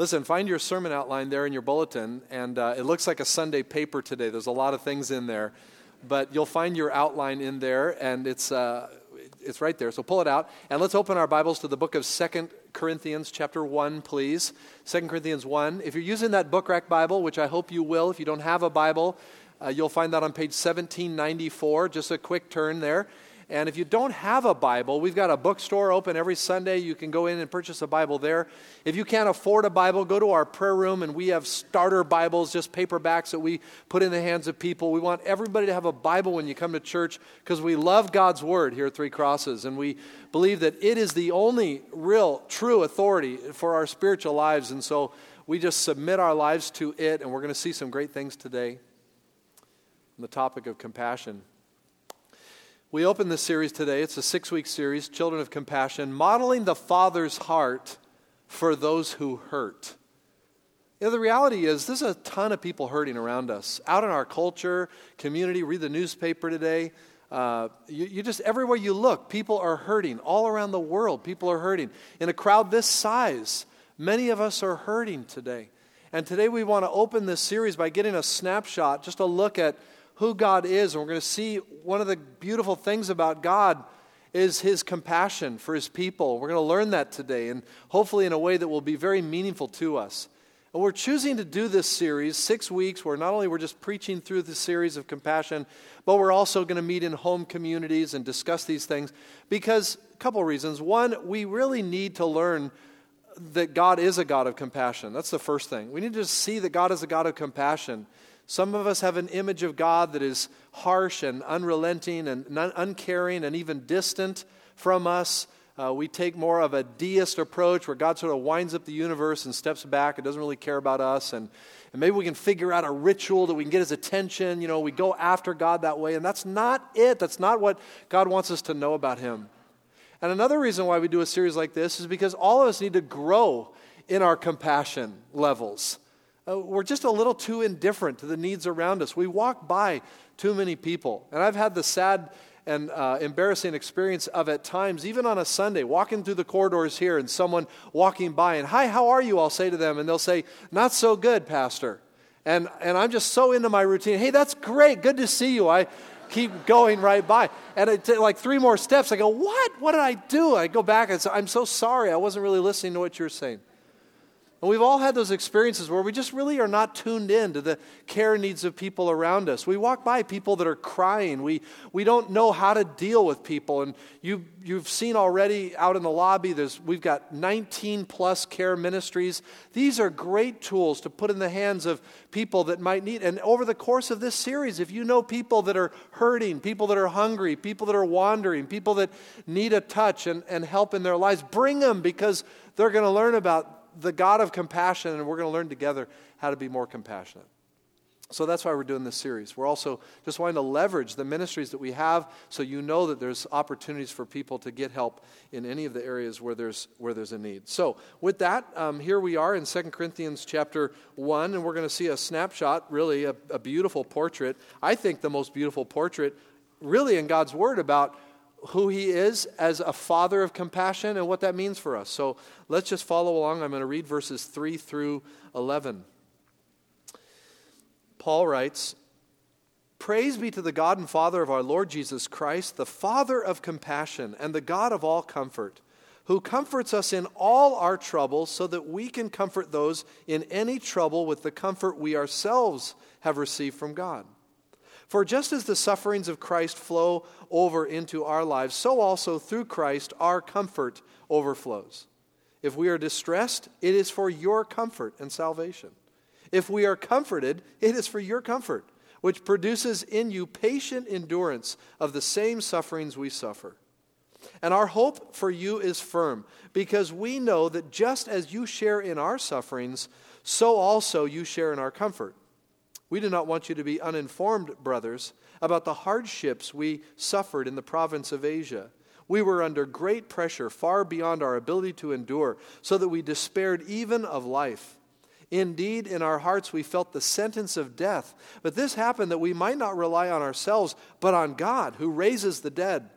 Listen, find your sermon outline there in your bulletin, and uh, it looks like a Sunday paper today. There's a lot of things in there, but you'll find your outline in there, and it's, uh, it's right there. So pull it out, and let's open our Bibles to the book of Second Corinthians, chapter 1, please. Second Corinthians 1. If you're using that book rack Bible, which I hope you will, if you don't have a Bible, uh, you'll find that on page 1794. Just a quick turn there. And if you don't have a Bible, we've got a bookstore open every Sunday. You can go in and purchase a Bible there. If you can't afford a Bible, go to our prayer room, and we have starter Bibles, just paperbacks that we put in the hands of people. We want everybody to have a Bible when you come to church because we love God's Word here at Three Crosses, and we believe that it is the only real, true authority for our spiritual lives. And so we just submit our lives to it, and we're going to see some great things today on the topic of compassion. We open this series today. It's a six week series, Children of Compassion, modeling the Father's heart for those who hurt. You know, the reality is, there's a ton of people hurting around us. Out in our culture, community, read the newspaper today. Uh, you, you just, everywhere you look, people are hurting. All around the world, people are hurting. In a crowd this size, many of us are hurting today. And today we want to open this series by getting a snapshot, just a look at who God is. And we're going to see one of the beautiful things about God is his compassion for his people. We're going to learn that today, and hopefully in a way that will be very meaningful to us. And we're choosing to do this series, six weeks, where not only we're just preaching through the series of compassion, but we're also going to meet in home communities and discuss these things because a couple of reasons. One, we really need to learn that God is a God of compassion. That's the first thing. We need to see that God is a God of compassion. Some of us have an image of God that is harsh and unrelenting and uncaring and even distant from us. Uh, we take more of a deist approach where God sort of winds up the universe and steps back and doesn't really care about us. And, and maybe we can figure out a ritual that we can get his attention. You know, we go after God that way. And that's not it. That's not what God wants us to know about him. And another reason why we do a series like this is because all of us need to grow in our compassion levels uh, we're just a little too indifferent to the needs around us. We walk by too many people. And I've had the sad and uh, embarrassing experience of at times, even on a Sunday, walking through the corridors here and someone walking by and, Hi, how are you? I'll say to them, and they'll say, Not so good, Pastor. And, and I'm just so into my routine. Hey, that's great. Good to see you. I keep going right by. And I take like three more steps. I go, What? What did I do? I go back and say, I'm so sorry. I wasn't really listening to what you were saying. And we've all had those experiences where we just really are not tuned in to the care needs of people around us. We walk by people that are crying. We, we don't know how to deal with people. And you, you've seen already out in the lobby, there's, we've got 19 plus care ministries. These are great tools to put in the hands of people that might need. And over the course of this series, if you know people that are hurting, people that are hungry, people that are wandering, people that need a touch and, and help in their lives, bring them because they're going to learn about the God of compassion, and we're going to learn together how to be more compassionate. So that's why we're doing this series. We're also just wanting to leverage the ministries that we have so you know that there's opportunities for people to get help in any of the areas where there's, where there's a need. So, with that, um, here we are in 2 Corinthians chapter 1, and we're going to see a snapshot, really, a, a beautiful portrait. I think the most beautiful portrait, really, in God's Word about who he is as a father of compassion and what that means for us. So let's just follow along. I'm going to read verses 3 through 11. Paul writes, Praise be to the God and Father of our Lord Jesus Christ, the Father of compassion and the God of all comfort, who comforts us in all our troubles so that we can comfort those in any trouble with the comfort we ourselves have received from God. For just as the sufferings of Christ flow over into our lives, so also through Christ our comfort overflows. If we are distressed, it is for your comfort and salvation. If we are comforted, it is for your comfort, which produces in you patient endurance of the same sufferings we suffer. And our hope for you is firm, because we know that just as you share in our sufferings, so also you share in our comfort. We do not want you to be uninformed, brothers, about the hardships we suffered in the province of Asia. We were under great pressure, far beyond our ability to endure, so that we despaired even of life. Indeed, in our hearts we felt the sentence of death. But this happened that we might not rely on ourselves, but on God, who raises the dead.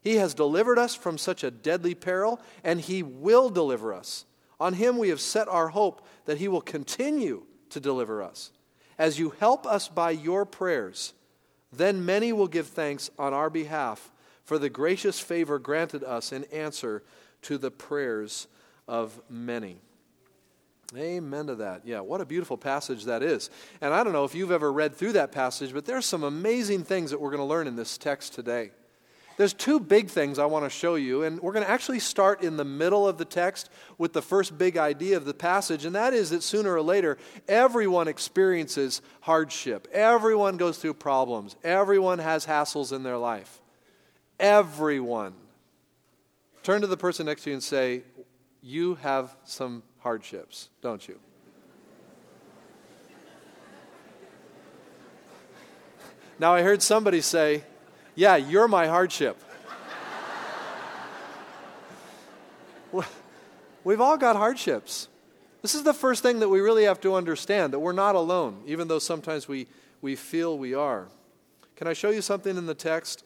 He has delivered us from such a deadly peril, and He will deliver us. On him we have set our hope that he will continue to deliver us. As you help us by your prayers, then many will give thanks on our behalf for the gracious favor granted us in answer to the prayers of many. Amen to that. Yeah, what a beautiful passage that is. And I don't know if you've ever read through that passage, but there's some amazing things that we're going to learn in this text today. There's two big things I want to show you, and we're going to actually start in the middle of the text with the first big idea of the passage, and that is that sooner or later, everyone experiences hardship. Everyone goes through problems. Everyone has hassles in their life. Everyone. Turn to the person next to you and say, You have some hardships, don't you? Now, I heard somebody say, yeah, you're my hardship. We've all got hardships. This is the first thing that we really have to understand that we're not alone, even though sometimes we, we feel we are. Can I show you something in the text?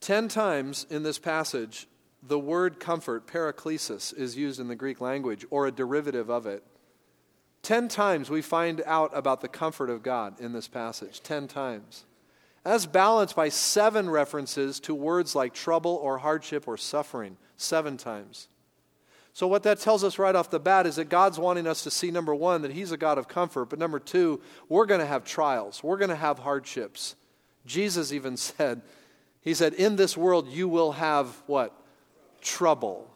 Ten times in this passage, the word comfort, paraklesis, is used in the Greek language, or a derivative of it. Ten times we find out about the comfort of God in this passage. Ten times. That's balanced by seven references to words like trouble or hardship or suffering, seven times. So, what that tells us right off the bat is that God's wanting us to see, number one, that He's a God of comfort, but number two, we're going to have trials, we're going to have hardships. Jesus even said, He said, In this world you will have what? Trouble.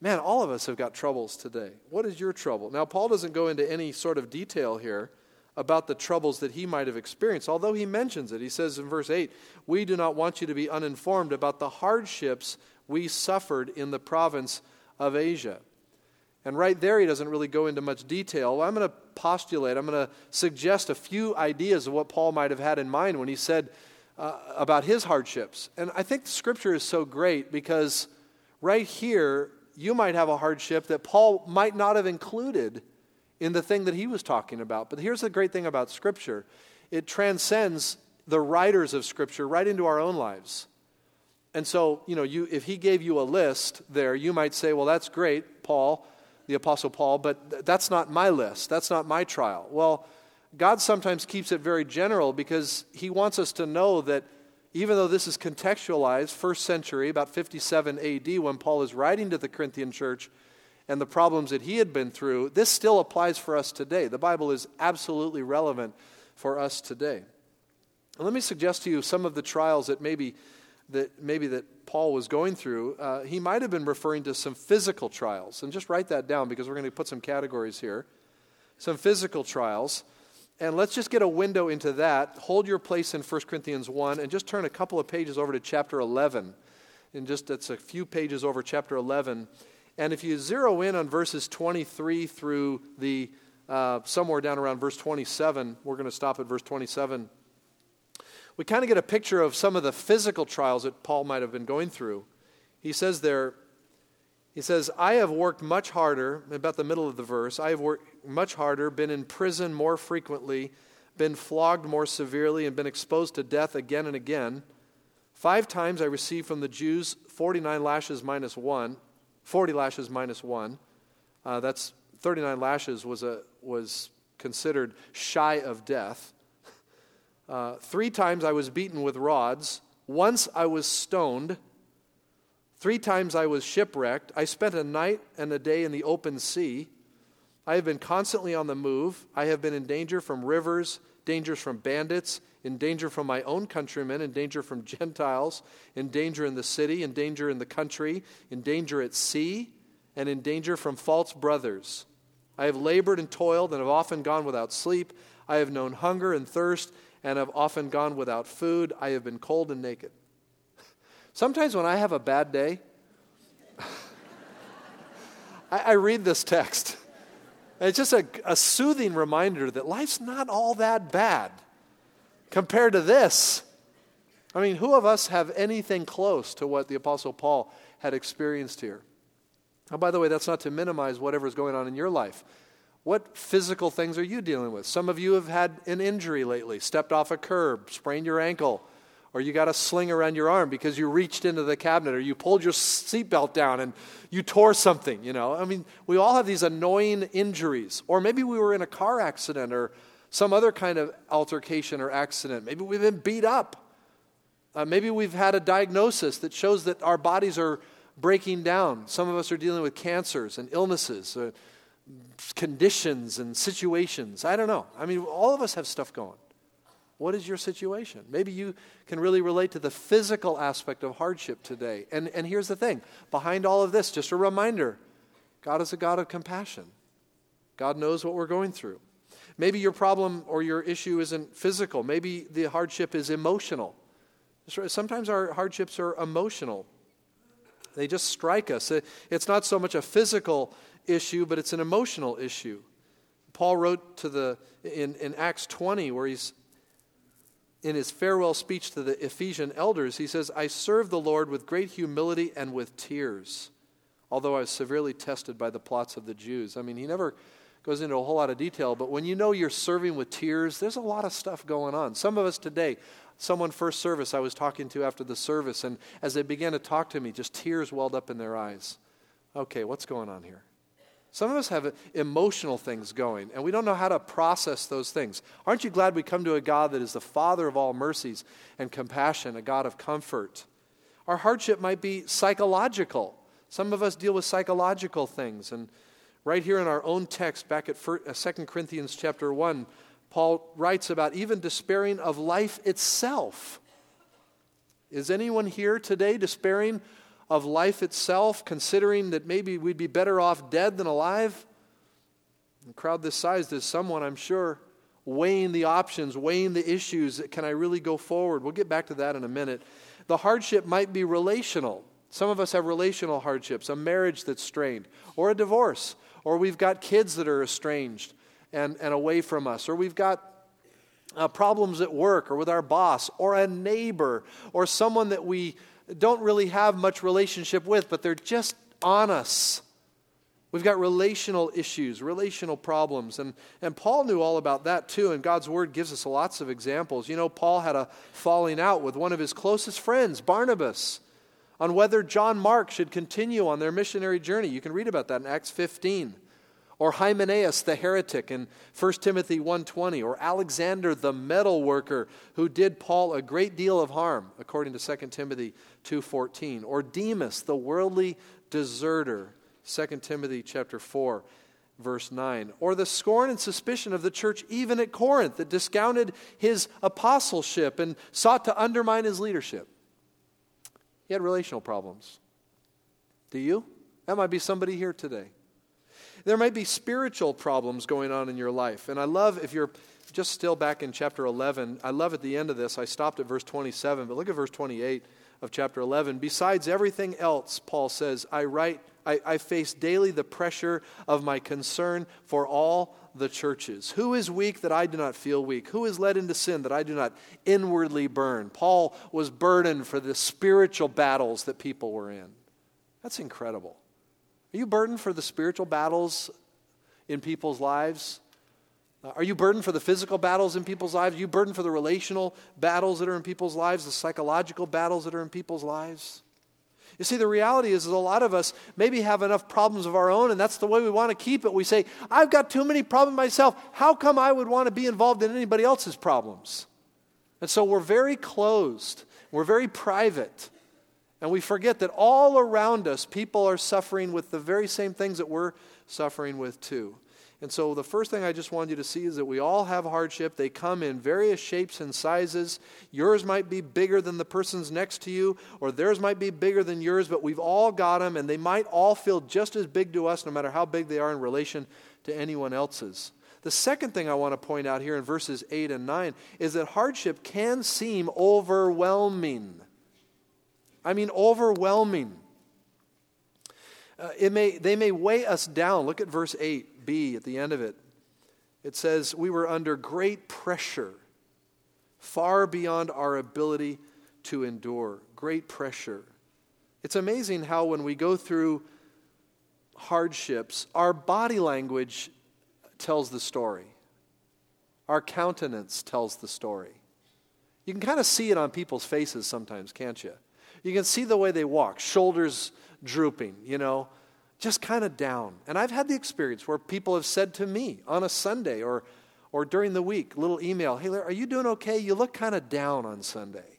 Man, all of us have got troubles today. What is your trouble? Now, Paul doesn't go into any sort of detail here about the troubles that he might have experienced, although he mentions it. He says in verse 8, We do not want you to be uninformed about the hardships we suffered in the province of Asia. And right there, he doesn't really go into much detail. I'm going to postulate, I'm going to suggest a few ideas of what Paul might have had in mind when he said uh, about his hardships. And I think scripture is so great because right here, you might have a hardship that Paul might not have included in the thing that he was talking about. But here's the great thing about Scripture it transcends the writers of Scripture right into our own lives. And so, you know, you, if he gave you a list there, you might say, well, that's great, Paul, the Apostle Paul, but th- that's not my list. That's not my trial. Well, God sometimes keeps it very general because he wants us to know that even though this is contextualized, first century, about 57 AD, when Paul is writing to the Corinthian church, and the problems that he had been through, this still applies for us today. The Bible is absolutely relevant for us today. And let me suggest to you some of the trials that maybe that maybe that Paul was going through. Uh, he might have been referring to some physical trials, and just write that down because we're going to put some categories here. Some physical trials. And let's just get a window into that. Hold your place in 1 Corinthians 1 and just turn a couple of pages over to chapter 11. And just that's a few pages over chapter 11. And if you zero in on verses 23 through the uh, somewhere down around verse 27, we're going to stop at verse 27. We kind of get a picture of some of the physical trials that Paul might have been going through. He says there, he says, I have worked much harder, about the middle of the verse, I have worked much harder, been in prison more frequently, been flogged more severely, and been exposed to death again and again. Five times I received from the Jews 49 lashes minus one. 40 lashes minus one. Uh, that's 39 lashes was, a, was considered shy of death. Uh, three times I was beaten with rods. Once I was stoned. Three times I was shipwrecked. I spent a night and a day in the open sea. I have been constantly on the move. I have been in danger from rivers, dangers from bandits, in danger from my own countrymen, in danger from Gentiles, in danger in the city, in danger in the country, in danger at sea, and in danger from false brothers. I have labored and toiled and have often gone without sleep. I have known hunger and thirst and have often gone without food. I have been cold and naked. Sometimes when I have a bad day, I, I, read this text. it's just a, a soothing reminder that life's not all that bad compared to this. I mean, who of us have anything close to what the Apostle Paul had experienced here? Now, by the way, that's not to minimize whatever's going on in your life. What physical things are you dealing with? Some of you have had an injury lately, stepped off a curb, sprained your ankle, or you got a sling around your arm because you reached into the cabinet or you pulled your seatbelt down and you tore something, you know. I mean, we all have these annoying injuries. Or maybe we were in a car accident or some other kind of altercation or accident. Maybe we've been beat up. Uh, maybe we've had a diagnosis that shows that our bodies are breaking down. Some of us are dealing with cancers and illnesses, uh, conditions and situations. I don't know. I mean, all of us have stuff going. What is your situation? Maybe you can really relate to the physical aspect of hardship today. And, and here's the thing behind all of this, just a reminder God is a God of compassion. God knows what we're going through. Maybe your problem or your issue isn't physical, maybe the hardship is emotional. Sometimes our hardships are emotional, they just strike us. It's not so much a physical issue, but it's an emotional issue. Paul wrote to the in, in Acts 20, where he's in his farewell speech to the Ephesian elders, he says, I serve the Lord with great humility and with tears, although I was severely tested by the plots of the Jews. I mean, he never goes into a whole lot of detail, but when you know you're serving with tears, there's a lot of stuff going on. Some of us today, someone first service I was talking to after the service, and as they began to talk to me, just tears welled up in their eyes. Okay, what's going on here? Some of us have emotional things going, and we don't know how to process those things. Aren't you glad we come to a God that is the Father of all mercies and compassion, a God of comfort? Our hardship might be psychological. Some of us deal with psychological things. And right here in our own text, back at 2 uh, Corinthians chapter 1, Paul writes about even despairing of life itself. Is anyone here today despairing of life itself, considering that maybe we'd be better off dead than alive? A crowd this size, there's someone, I'm sure, weighing the options, weighing the issues. Can I really go forward? We'll get back to that in a minute. The hardship might be relational. Some of us have relational hardships, a marriage that's strained, or a divorce, or we've got kids that are estranged and, and away from us, or we've got uh, problems at work or with our boss, or a neighbor, or someone that we don't really have much relationship with, but they're just on us. We've got relational issues, relational problems. And, and Paul knew all about that too, and God's word gives us lots of examples. You know, Paul had a falling out with one of his closest friends, Barnabas, on whether John Mark should continue on their missionary journey. You can read about that in Acts 15 or Hymenaeus the heretic in 1 Timothy 1:20 or Alexander the metal worker who did Paul a great deal of harm according to 2 Timothy 2:14 or Demas the worldly deserter 2 Timothy chapter 4 verse 9 or the scorn and suspicion of the church even at Corinth that discounted his apostleship and sought to undermine his leadership he had relational problems do you that might be somebody here today there might be spiritual problems going on in your life. And I love, if you're just still back in chapter 11, I love at the end of this, I stopped at verse 27, but look at verse 28 of chapter 11. Besides everything else, Paul says, I write, I, I face daily the pressure of my concern for all the churches. Who is weak that I do not feel weak? Who is led into sin that I do not inwardly burn? Paul was burdened for the spiritual battles that people were in. That's incredible. Are you burdened for the spiritual battles in people's lives? Are you burdened for the physical battles in people's lives? Are you burdened for the relational battles that are in people's lives, the psychological battles that are in people's lives? You see, the reality is, a lot of us maybe have enough problems of our own, and that's the way we want to keep it. We say, I've got too many problems myself. How come I would want to be involved in anybody else's problems? And so we're very closed, we're very private. And we forget that all around us, people are suffering with the very same things that we're suffering with too. And so, the first thing I just wanted you to see is that we all have hardship. They come in various shapes and sizes. Yours might be bigger than the person's next to you, or theirs might be bigger than yours, but we've all got them, and they might all feel just as big to us, no matter how big they are in relation to anyone else's. The second thing I want to point out here in verses 8 and 9 is that hardship can seem overwhelming. I mean, overwhelming. Uh, it may, they may weigh us down. Look at verse 8b at the end of it. It says, We were under great pressure, far beyond our ability to endure. Great pressure. It's amazing how, when we go through hardships, our body language tells the story, our countenance tells the story. You can kind of see it on people's faces sometimes, can't you? You can see the way they walk, shoulders drooping, you know, just kind of down. And I've had the experience where people have said to me on a Sunday or, or during the week, little email, hey, are you doing okay? You look kind of down on Sunday.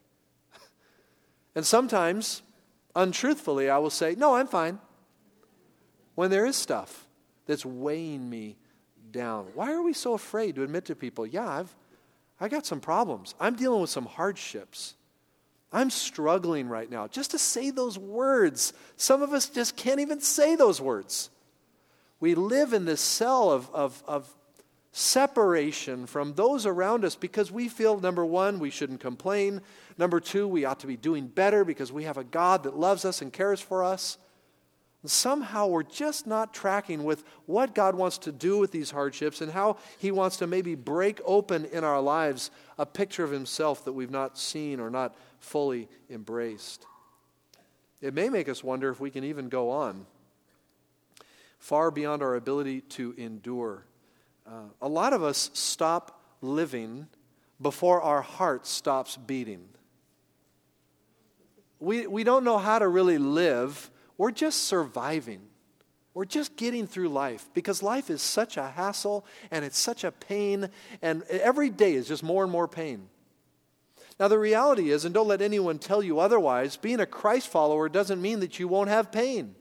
and sometimes, untruthfully, I will say, no, I'm fine. When there is stuff that's weighing me down. Why are we so afraid to admit to people, yeah, I've, I got some problems. I'm dealing with some hardships. I'm struggling right now. Just to say those words, some of us just can't even say those words. We live in this cell of, of, of separation from those around us because we feel, number one, we shouldn't complain. Number two, we ought to be doing better because we have a God that loves us and cares for us. Somehow we're just not tracking with what God wants to do with these hardships and how He wants to maybe break open in our lives a picture of Himself that we've not seen or not fully embraced. It may make us wonder if we can even go on far beyond our ability to endure. Uh, a lot of us stop living before our heart stops beating. We, we don't know how to really live we're just surviving. We're just getting through life because life is such a hassle and it's such a pain, and every day is just more and more pain. Now, the reality is, and don't let anyone tell you otherwise, being a Christ follower doesn't mean that you won't have pain.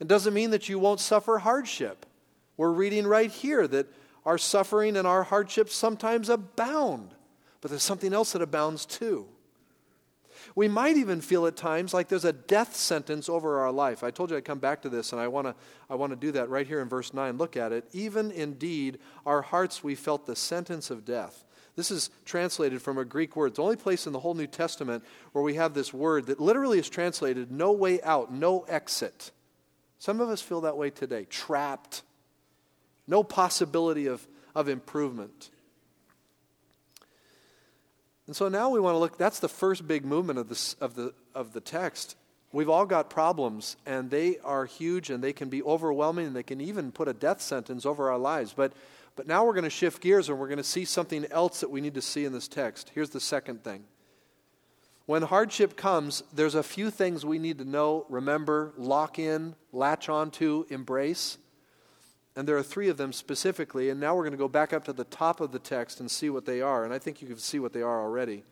It doesn't mean that you won't suffer hardship. We're reading right here that our suffering and our hardships sometimes abound, but there's something else that abounds too. We might even feel at times like there's a death sentence over our life. I told you I'd come back to this, and I want to I wanna do that right here in verse 9. Look at it. Even indeed, our hearts we felt the sentence of death. This is translated from a Greek word. It's the only place in the whole New Testament where we have this word that literally is translated no way out, no exit. Some of us feel that way today, trapped, no possibility of, of improvement. And so now we want to look, that's the first big movement of, this, of, the, of the text. We've all got problems, and they are huge, and they can be overwhelming, and they can even put a death sentence over our lives. But, but now we're going to shift gears, and we're going to see something else that we need to see in this text. Here's the second thing. When hardship comes, there's a few things we need to know, remember, lock in, latch on to, embrace. And there are three of them specifically. And now we're going to go back up to the top of the text and see what they are. And I think you can see what they are already.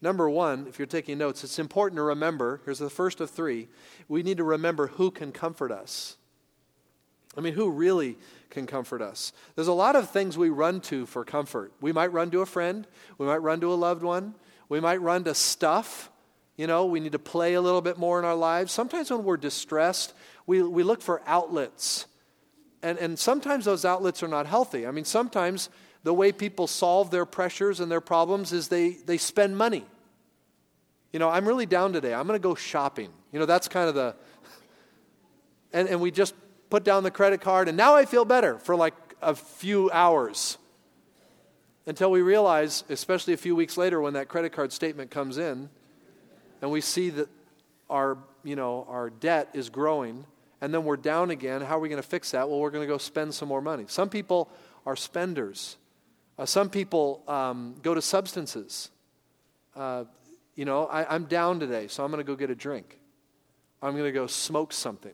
Number one, if you're taking notes, it's important to remember here's the first of three. We need to remember who can comfort us. I mean, who really can comfort us? There's a lot of things we run to for comfort. We might run to a friend, we might run to a loved one, we might run to stuff. You know, we need to play a little bit more in our lives. Sometimes when we're distressed, we, we look for outlets and, and sometimes those outlets are not healthy. I mean, sometimes the way people solve their pressures and their problems is they, they spend money. You know, I'm really down today. I'm going to go shopping. You know, that's kind of the. And, and we just put down the credit card, and now I feel better for like a few hours. Until we realize, especially a few weeks later when that credit card statement comes in, and we see that our, you know, our debt is growing and then we're down again. How are we going to fix that? Well, we're going to go spend some more money. Some people are spenders. Uh, some people um, go to substances. Uh, you know, I, I'm down today, so I'm going to go get a drink. I'm going to go smoke something.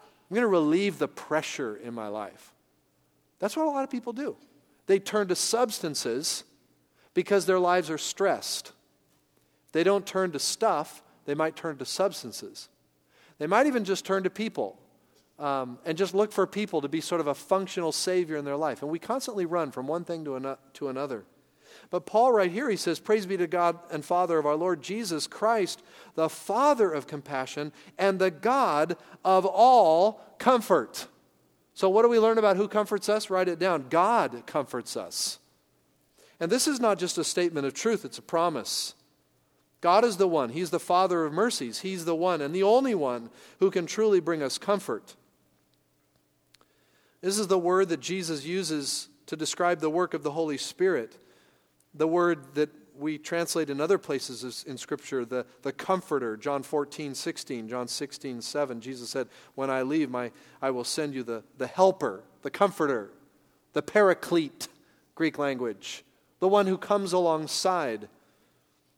I'm going to relieve the pressure in my life. That's what a lot of people do. They turn to substances because their lives are stressed. They don't turn to stuff, they might turn to substances. They might even just turn to people um, and just look for people to be sort of a functional savior in their life. And we constantly run from one thing to, an- to another. But Paul, right here, he says, Praise be to God and Father of our Lord Jesus Christ, the Father of compassion and the God of all comfort. So, what do we learn about who comforts us? Write it down. God comforts us. And this is not just a statement of truth, it's a promise. God is the one. He's the Father of mercies. He's the one and the only one who can truly bring us comfort. This is the word that Jesus uses to describe the work of the Holy Spirit. The word that we translate in other places in Scripture, the, the Comforter, John 14, 16, John 16, 7. Jesus said, When I leave, my, I will send you the, the Helper, the Comforter, the Paraclete, Greek language, the one who comes alongside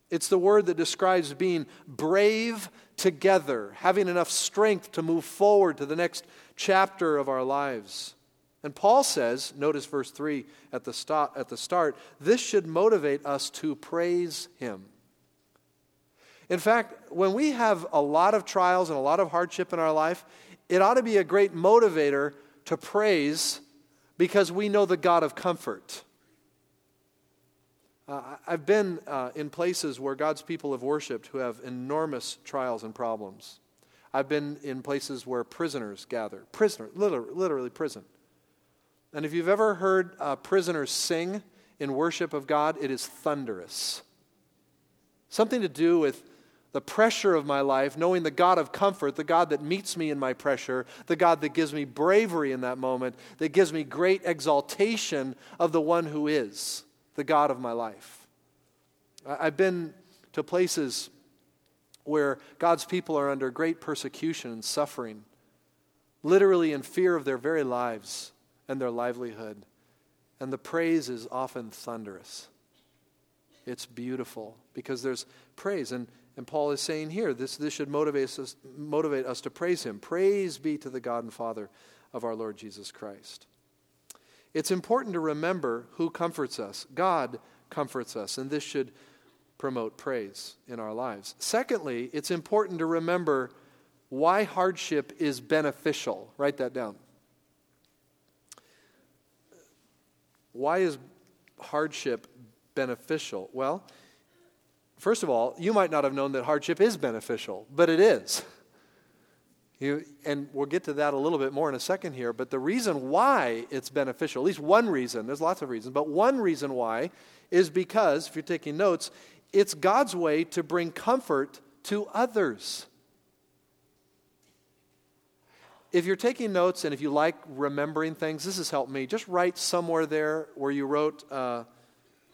It's the word that describes being brave together, having enough strength to move forward to the next chapter of our lives. And Paul says, notice verse 3 at the, start, at the start, this should motivate us to praise him. In fact, when we have a lot of trials and a lot of hardship in our life, it ought to be a great motivator to praise because we know the God of comfort. Uh, I've been uh, in places where God's people have worshiped who have enormous trials and problems. I've been in places where prisoners gather. Prisoner, literally, literally prison. And if you've ever heard uh, prisoners sing in worship of God, it is thunderous. Something to do with the pressure of my life, knowing the God of comfort, the God that meets me in my pressure, the God that gives me bravery in that moment, that gives me great exaltation of the one who is the God of my life. I've been to places where God's people are under great persecution and suffering, literally in fear of their very lives and their livelihood. And the praise is often thunderous. It's beautiful because there's praise. And, and Paul is saying here this, this should motivate us, motivate us to praise him. Praise be to the God and Father of our Lord Jesus Christ. It's important to remember who comforts us. God comforts us, and this should promote praise in our lives. Secondly, it's important to remember why hardship is beneficial. Write that down. Why is hardship beneficial? Well, first of all, you might not have known that hardship is beneficial, but it is. You, and we'll get to that a little bit more in a second here, but the reason why it's beneficial, at least one reason, there's lots of reasons, but one reason why is because, if you're taking notes, it's God's way to bring comfort to others. If you're taking notes and if you like remembering things, this has helped me. Just write somewhere there where you wrote, uh,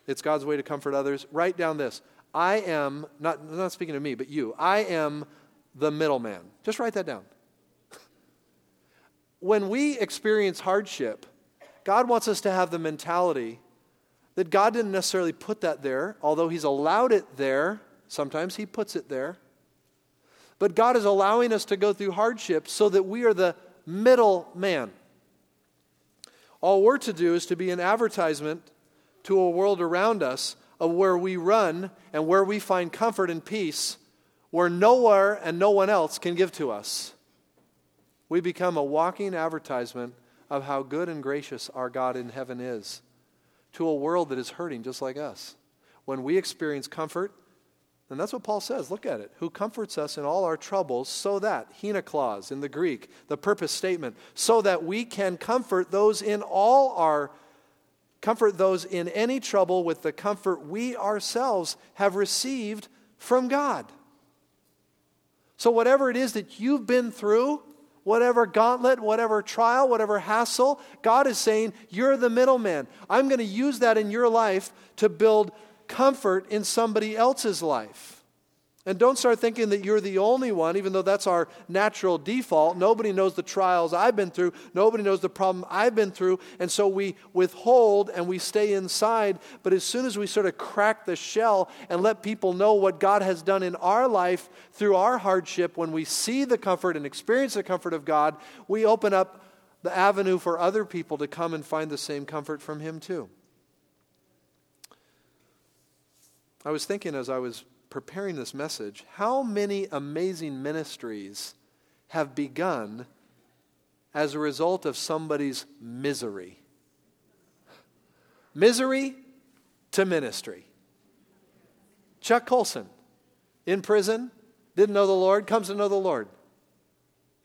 It's God's way to comfort others. Write down this I am, not, not speaking to me, but you, I am the middleman. Just write that down. When we experience hardship, God wants us to have the mentality that God didn't necessarily put that there, although He's allowed it there. Sometimes He puts it there. But God is allowing us to go through hardship so that we are the middle man. All we're to do is to be an advertisement to a world around us of where we run and where we find comfort and peace, where nowhere and no one else can give to us. We become a walking advertisement of how good and gracious our God in heaven is to a world that is hurting just like us. When we experience comfort, and that's what Paul says. Look at it. Who comforts us in all our troubles, so that, hina clause in the Greek, the purpose statement, so that we can comfort those in all our, comfort those in any trouble with the comfort we ourselves have received from God. So, whatever it is that you've been through, whatever gauntlet, whatever trial, whatever hassle, God is saying, You're the middleman. I'm going to use that in your life to build comfort in somebody else's life. And don't start thinking that you're the only one, even though that's our natural default. Nobody knows the trials I've been through. Nobody knows the problem I've been through. And so we withhold and we stay inside. But as soon as we sort of crack the shell and let people know what God has done in our life through our hardship, when we see the comfort and experience the comfort of God, we open up the avenue for other people to come and find the same comfort from Him too. I was thinking as I was preparing this message, how many amazing ministries have begun as a result of somebody's misery? Misery to ministry. Chuck Colson, in prison, didn't know the Lord, comes to know the Lord.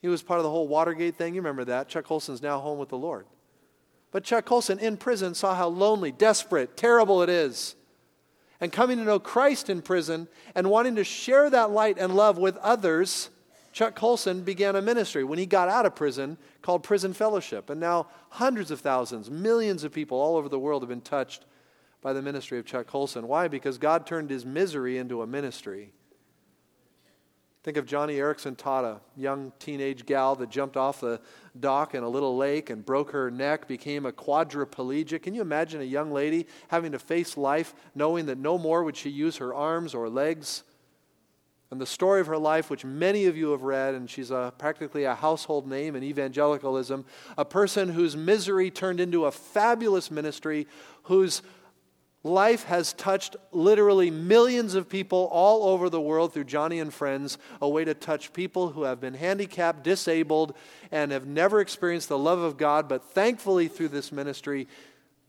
He was part of the whole Watergate thing. You remember that. Chuck Colson's now home with the Lord. But Chuck Colson in prison saw how lonely, desperate, terrible it is and coming to know Christ in prison and wanting to share that light and love with others, Chuck Colson began a ministry when he got out of prison called Prison Fellowship. And now hundreds of thousands, millions of people all over the world have been touched by the ministry of Chuck Colson. Why? Because God turned his misery into a ministry. Think of Joni Eareckson Tada, young teenage gal that jumped off the dock in a little lake and broke her neck, became a quadriplegic. Can you imagine a young lady having to face life knowing that no more would she use her arms or legs? And the story of her life, which many of you have read, and she's a, practically a household name in evangelicalism, a person whose misery turned into a fabulous ministry, whose Life has touched literally millions of people all over the world through Joni and Friends, a way to touch people who have been handicapped, disabled, and have never experienced the love of God. But thankfully, through this ministry,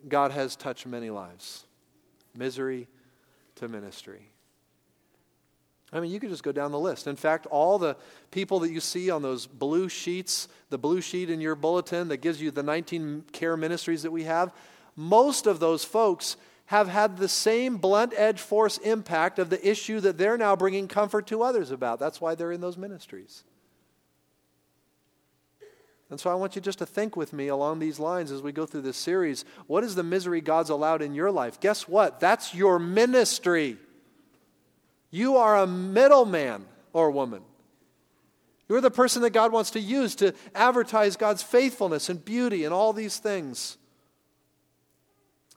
God has touched many lives. Misery to ministry. I mean, you could just go down the list. In fact, all the people that you see on those blue sheets, the blue sheet in your bulletin that gives you the 19 care ministries that we have, most of those folks have had the same blunt edge force impact of the issue that they're now bringing comfort to others about. That's why they're in those ministries. And so I want you just to think with me along these lines as we go through this series. What is the misery God's allowed in your life? Guess what? That's your ministry. You are a middleman or woman. You're the person that God wants to use to advertise God's faithfulness and beauty and all these things.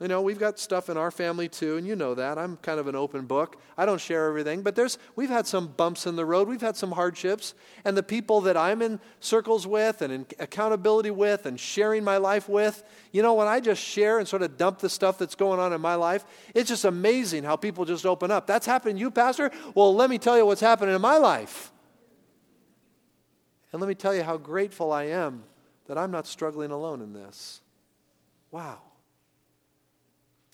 You know, we've got stuff in our family too, and you know that. I'm kind of an open book. I don't share everything, but there's we've had some bumps in the road. We've had some hardships, and the people that I'm in circles with and in accountability with and sharing my life with, you know, when I just share and sort of dump the stuff that's going on in my life, it's just amazing how people just open up. That's happened to you, pastor? Well, let me tell you what's happening in my life. And let me tell you how grateful I am that I'm not struggling alone in this. Wow.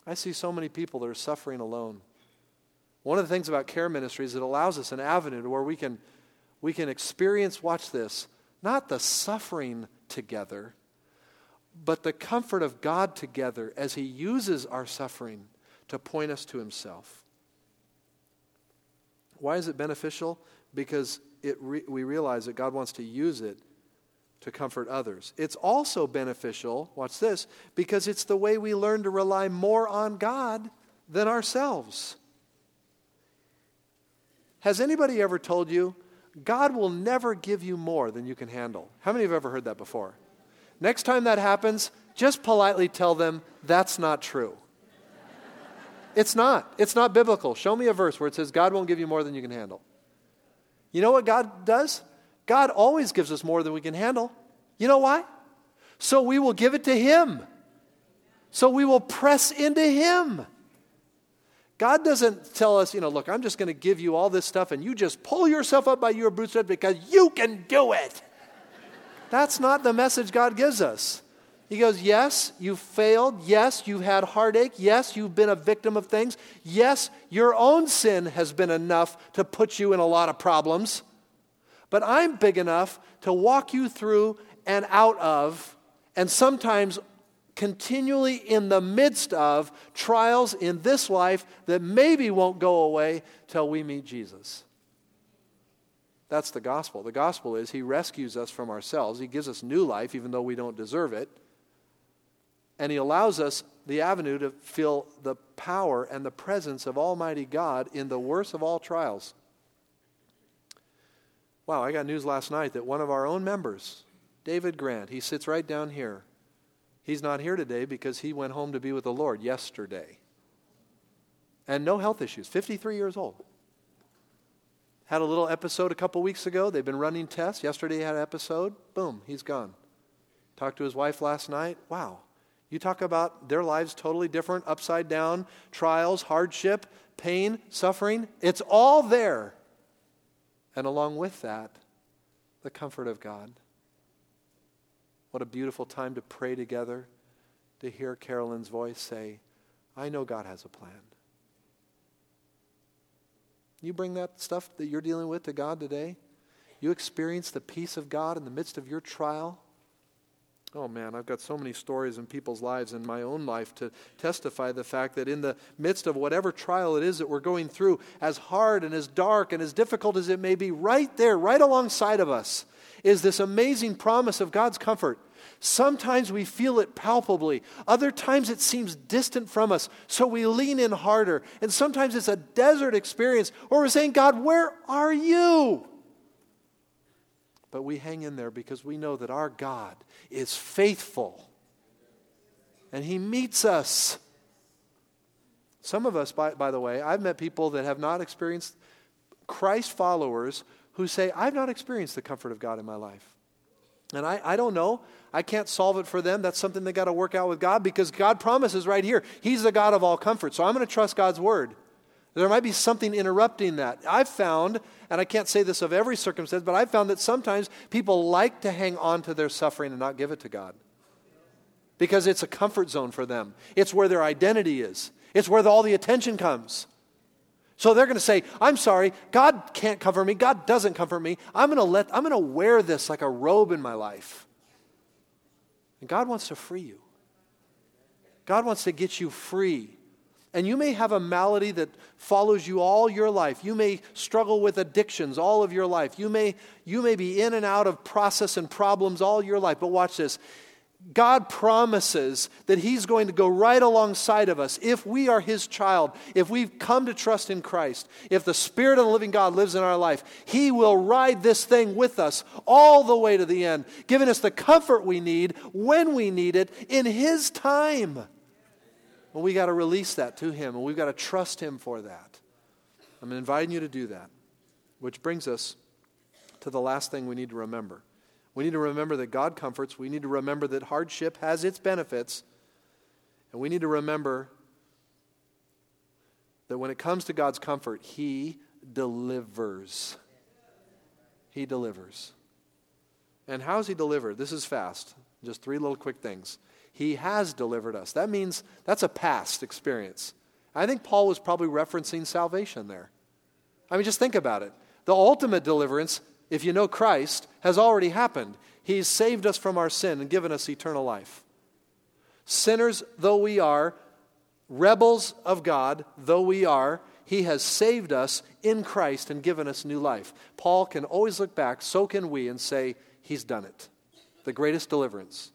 I see so many people that are suffering alone. One of the things about care ministry is it allows us an avenue to where we can, we can experience, watch this, not the suffering together, but the comfort of God together as He uses our suffering to point us to Himself. Why is it beneficial? Because it re- we realize that God wants to use it to comfort others. It's also beneficial, watch this, because it's the way we learn to rely more on God than ourselves. Has anybody ever told you, God will never give you more than you can handle? How many have ever heard that before? Next time that happens, just politely tell them that's not true. It's not. It's not biblical. Show me a verse where it says God won't give you more than you can handle. You know what God does? God always gives us more than we can handle. You know why? So we will give it to Him. So we will press into Him. God doesn't tell us, you know, look, I'm just going to give you all this stuff and you just pull yourself up by your bootstraps because you can do it. That's not the message God gives us. He goes, Yes, you failed. Yes, you've had heartache. Yes, you've been a victim of things. Yes, your own sin has been enough to put you in a lot of problems but I'm big enough to walk you through and out of, and sometimes continually in the midst of trials in this life that maybe won't go away till we meet Jesus. That's the gospel. The gospel is He rescues us from ourselves. He gives us new life, even though we don't deserve it. And He allows us the avenue to feel the power and the presence of Almighty God in the worst of all trials. Wow, I got news last night that one of our own members, David Grant, he sits right down here. He's not here today because he went home to be with the Lord yesterday. And no health issues, 53 years old. Had a little episode a couple weeks ago. They've been running tests. Yesterday he had an episode. Boom, he's gone. Talked to his wife last night. Wow. You talk about their lives totally different, upside down, trials, hardship, pain, suffering. It's all there and along with that, the comfort of God. What a beautiful time to pray together, to hear Carolyn's voice say, I know God has a plan. You bring that stuff that you're dealing with to God today. You experience the peace of God in the midst of your trial. Oh man, I've got so many stories in people's lives and my own life to testify the fact that in the midst of whatever trial it is that we're going through, as hard and as dark and as difficult as it may be, right there, right alongside of us, is this amazing promise of God's comfort. Sometimes we feel it palpably, other times it seems distant from us, so we lean in harder. And sometimes it's a desert experience where we're saying, God, where are you? But we hang in there because we know that our God is faithful and He meets us. Some of us, by, by the way, I've met people that have not experienced Christ followers who say, I've not experienced the comfort of God in my life. And I, I don't know. I can't solve it for them. That's something they got to work out with God because God promises right here, He's the God of all comfort. So I'm going to trust God's word. There might be something interrupting that. I've found, and I can't say this of every circumstance, but I've found that sometimes people like to hang on to their suffering and not give it to God because it's a comfort zone for them. It's where their identity is, it's where all the attention comes. So they're going to say, I'm sorry, God can't cover me. God doesn't comfort me. I'm going to let I'm going to wear this like a robe in my life. And God wants to free you. God wants to get you free and you may have a malady that follows you all your life. You may struggle with addictions all of your life. You may, you may be in and out of process and problems all your life. But watch this. God promises that He's going to go right alongside of us if we are His child, if we've come to trust in Christ, if the Spirit of the living God lives in our life. He will ride this thing with us all the way to the end, giving us the comfort we need when we need it in His time. Well, we got to release that to Him, and we've got to trust Him for that. I'm inviting you to do that, which brings us to the last thing we need to remember. We need to remember that God comforts. We need to remember that hardship has its benefits. And we need to remember that when it comes to God's comfort, He delivers. He delivers. And how is He delivered? This is fast. Just three little quick things. He has delivered us. That means that's a past experience. I think Paul was probably referencing salvation there. I mean, just think about it. The ultimate deliverance, if you know Christ, has already happened. He's saved us from our sin and given us eternal life. Sinners though we are, rebels of God though we are, He has saved us in Christ and given us new life. Paul can always look back, so can we, and say, He's done it. The greatest deliverance.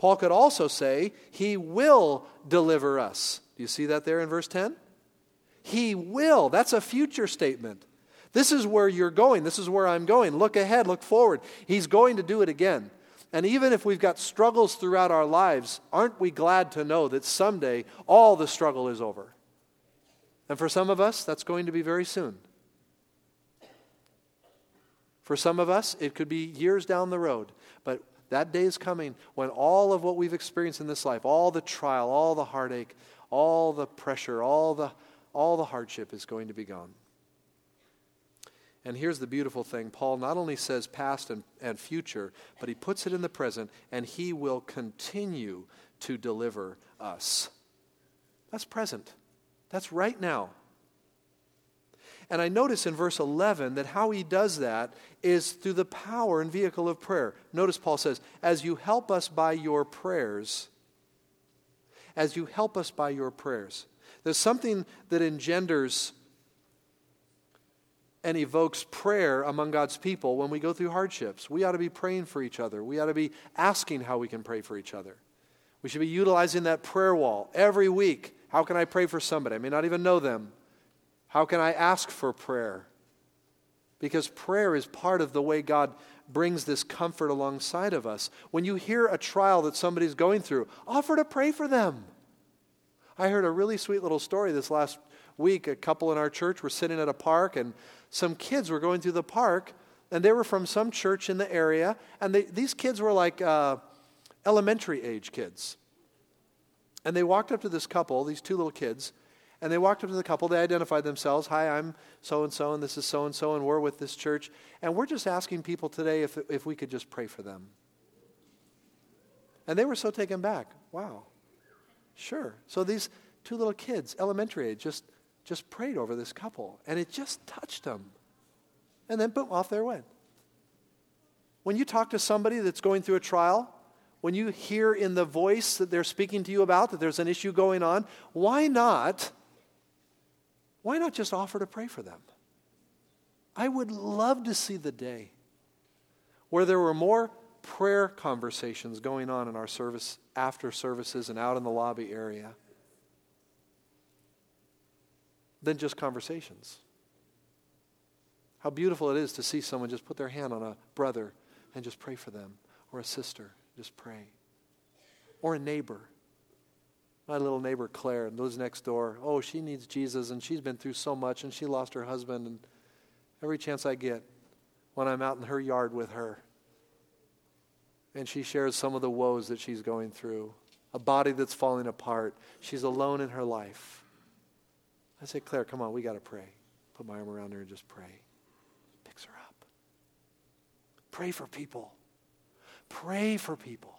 Paul could also say, He will deliver us. Do you see that there in verse 10? He will. That's a future statement. This is where you're going. This is where I'm going. Look ahead, look forward. He's going to do it again. And even if we've got struggles throughout our lives, aren't we glad to know that someday all the struggle is over? And for some of us, that's going to be very soon. For some of us, it could be years down the road. That day is coming when all of what we've experienced in this life, all the trial, all the heartache, all the pressure, all the, all the hardship is going to be gone. And here's the beautiful thing Paul not only says past and, and future, but he puts it in the present, and he will continue to deliver us. That's present, that's right now. And I notice in verse 11 that how he does that is through the power and vehicle of prayer. Notice Paul says, As you help us by your prayers, as you help us by your prayers. There's something that engenders and evokes prayer among God's people when we go through hardships. We ought to be praying for each other. We ought to be asking how we can pray for each other. We should be utilizing that prayer wall every week. How can I pray for somebody? I may not even know them. How can I ask for prayer? Because prayer is part of the way God brings this comfort alongside of us. When you hear a trial that somebody's going through, offer to pray for them. I heard a really sweet little story this last week. A couple in our church were sitting at a park, and some kids were going through the park, and they were from some church in the area, and they, these kids were like uh, elementary age kids. And they walked up to this couple, these two little kids, and they walked up to the couple. They identified themselves. Hi, I'm so and so, and this is so and so, and we're with this church. And we're just asking people today if, if we could just pray for them. And they were so taken back. Wow. Sure. So these two little kids, elementary age, just, just prayed over this couple. And it just touched them. And then, boom, off they went. When you talk to somebody that's going through a trial, when you hear in the voice that they're speaking to you about that there's an issue going on, why not why not just offer to pray for them? I would love to see the day where there were more prayer conversations going on in our service after services and out in the lobby area than just conversations. How beautiful it is to see someone just put their hand on a brother and just pray for them, or a sister, just pray, or a neighbor. My little neighbor Claire lives next door. Oh, she needs Jesus, and she's been through so much, and she lost her husband. And every chance I get, when I'm out in her yard with her, and she shares some of the woes that she's going through, a body that's falling apart. She's alone in her life. I say, Claire, come on, we got to pray. Put my arm around her and just pray. Picks her up. Pray for people. Pray for people.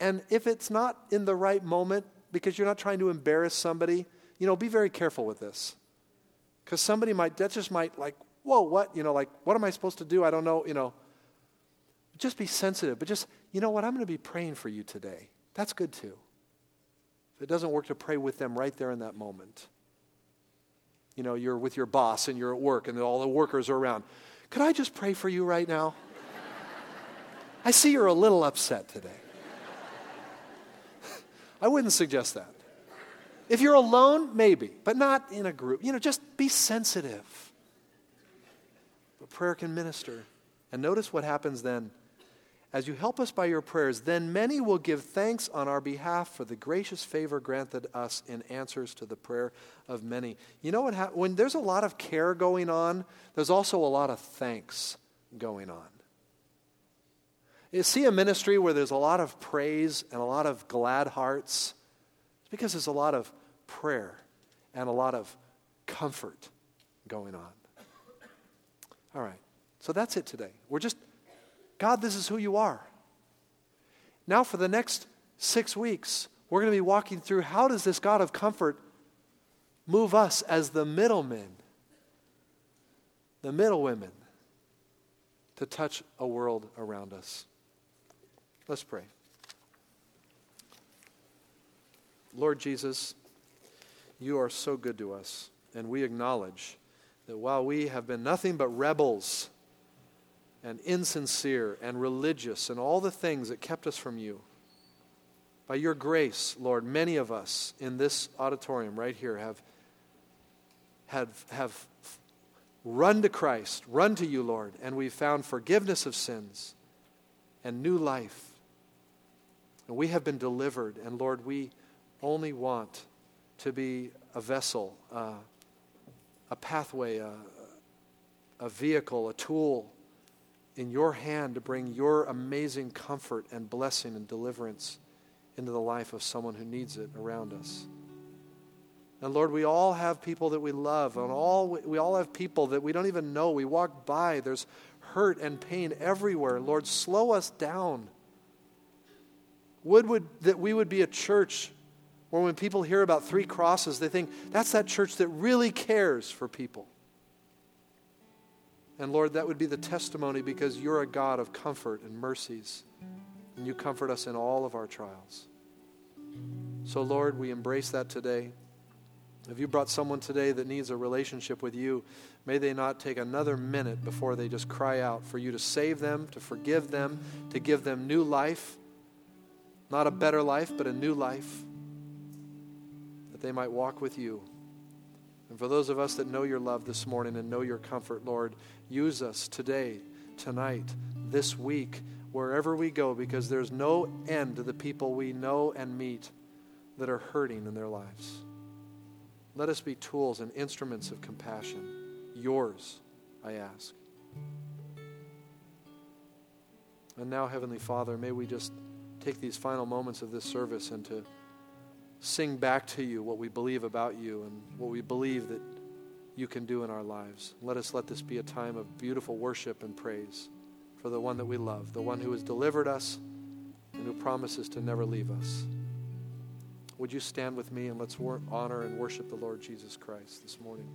And if it's not in the right moment, because you're not trying to embarrass somebody, you know, be very careful with this. Because somebody might, that just might like, whoa, what? You know, like, what am I supposed to do? I don't know, you know. Just be sensitive, but just, you know what? I'm going to be praying for you today. That's good too. If it doesn't work to pray with them right there in that moment, you know, you're with your boss and you're at work and all the workers are around. Could I just pray for you right now? I see you're a little upset today. I wouldn't suggest that. If you're alone, maybe, but not in a group. You know, just be sensitive. But prayer can minister. And notice what happens then. As you help us by your prayers, then many will give thanks on our behalf for the gracious favor granted us in answers to the prayer of many. You know what happens? When there's a lot of care going on, there's also a lot of thanks going on. You see a ministry where there's a lot of praise and a lot of glad hearts? It's because there's a lot of prayer and a lot of comfort going on. All right. So that's it today. We're just God, this is who you are. Now, for the next six weeks, we're going to be walking through how does this God of comfort move us as the middlemen, the middlewomen, to touch a world around us. Let's pray. Lord Jesus, you are so good to us, and we acknowledge that while we have been nothing but rebels, and insincere and religious and all the things that kept us from you. By your grace, Lord, many of us in this auditorium right here have, have, have run to Christ, run to you, Lord, and we've found forgiveness of sins and new life. And we have been delivered, and Lord, we only want to be a vessel, uh, a pathway, a, a vehicle, a tool in your hand to bring your amazing comfort and blessing and deliverance into the life of someone who needs it around us. And Lord, we all have people that we love, and all we all have people that we don't even know. We walk by, there's hurt and pain everywhere. Lord, slow us down. Would, would that we would be a church where when people hear about three crosses, they think that's that church that really cares for people. And Lord, that would be the testimony because you're a God of comfort and mercies, and you comfort us in all of our trials. So, Lord, we embrace that today. If you brought someone today that needs a relationship with you, may they not take another minute before they just cry out for you to save them, to forgive them, to give them new life. Not a better life, but a new life. That they might walk with you. And for those of us that know your love this morning and know your comfort, Lord, Use us today, tonight, this week, wherever we go, because there's no end to the people we know and meet that are hurting in their lives. Let us be tools and instruments of compassion. Yours, I ask. And now, Heavenly Father, may we just take these final moments of this service and to sing back to you what we believe about you and what we believe that you can do in our lives. Let us let this be a time of beautiful worship and praise for the one that we love, the one who has delivered us and who promises to never leave us. Would you stand with me and let's honor and worship the Lord Jesus Christ this morning?